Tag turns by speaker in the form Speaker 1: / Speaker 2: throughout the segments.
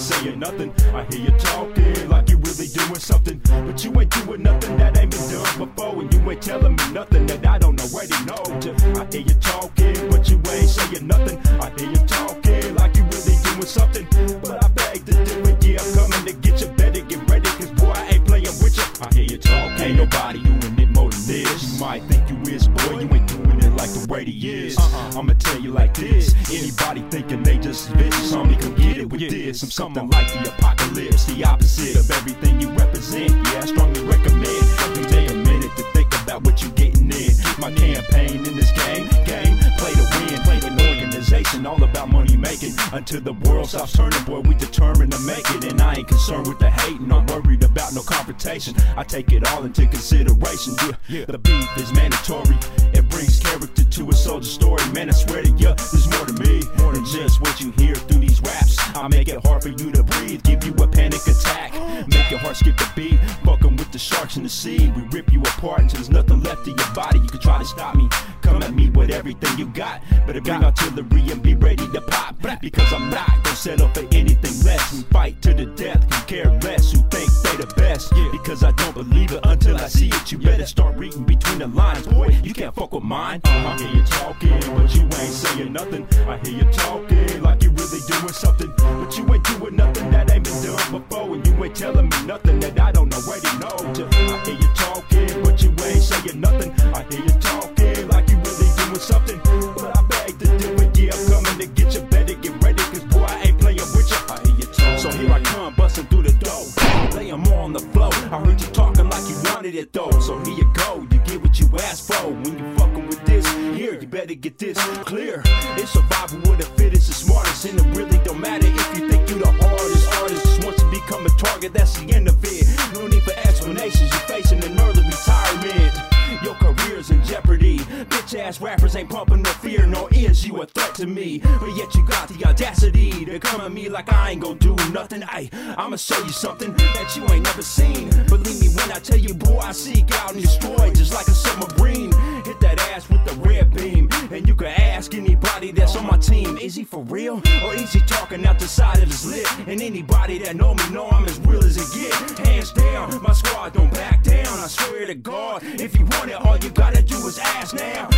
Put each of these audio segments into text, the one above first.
Speaker 1: saying nothing. I hear you talking like you really doing something, but you ain't doing nothing that ain't been done before, and you ain't telling me nothing that I don't already know. I hear you talking, but you ain't saying nothing. I hear you talking like you really doing something, but I beg to differ. Yeah, I'm coming to get you. Better get ready, cause boy, I ain't playing with you. I hear you talking, ain't nobody doing it more than this. You might think you is, boy, you ain't doing it like the way he is. Uh-huh. I'ma tell you like this. Anybody thinking they just vicious, homie, come get it with this. I'm something like the apocalypse, the opposite of everything you represent. Yeah, I strongly recommend you take a minute to think about what you're getting in. My campaign in this game, game, play to win, play an organization all about money making. Until the world stops turning, boy, we determined to make it. And I ain't concerned with the hating, I'm worried about no confrontation. I take it all into consideration. Yeah, the beef is mandatory. It brings character to a soldier story. Man, I swear to you, there's more to me More than just what you hear through these raps. I make it hard for you to breathe, give you a panic attack, make your heart skip a beat. Fucking with the sharks in the sea, we rip you apart until there's nothing left of your body. You can try to stop me, come at me with everything you got. Better bring artillery and be ready to pop. Because I'm not gonna settle for anything less. We fight to the death, can care less. Who think they the best? Because I don't believe it see it. You better start reading between the lines, boy. You can't fuck with mine. I hear you talking, but you ain't saying nothing. I hear you talking though. So here you go, you get what you asked for. When you fucking with this, here, you better get this clear. It's survival with the fittest and smartest, and it really don't matter if you think you the hardest artist. Just wants to become a target, that's the end of it. No need for explanations, you're facing ass rappers ain't pumping no fear, nor is you a threat to me. But yet you got the audacity to come at me like I ain't gon' do nothing. I, I'ma show you something that you ain't never seen. Believe me when I tell you, boy, I seek out and destroy just like a submarine. Hit that ass with the red beam. And you can ask anybody that's on my team, is he for real? Or is he talking out the side of his lip? And anybody that know me know I'm as real as it get. Hands down, my squad don't back down. I swear to God, if you want it, all you gotta do is ask now.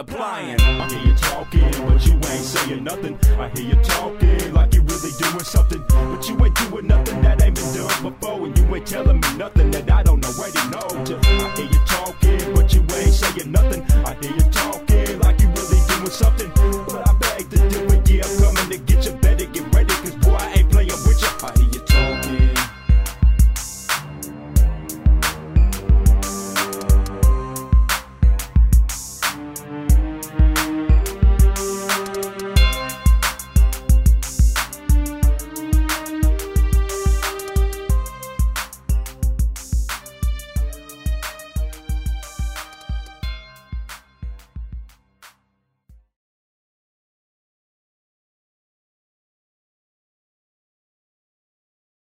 Speaker 1: Applying. I hear you talking, but you ain't saying nothing. I hear you talking like you really doing something. But you ain't doing nothing that ain't been done before. And you ain't telling me nothing that I don't already know.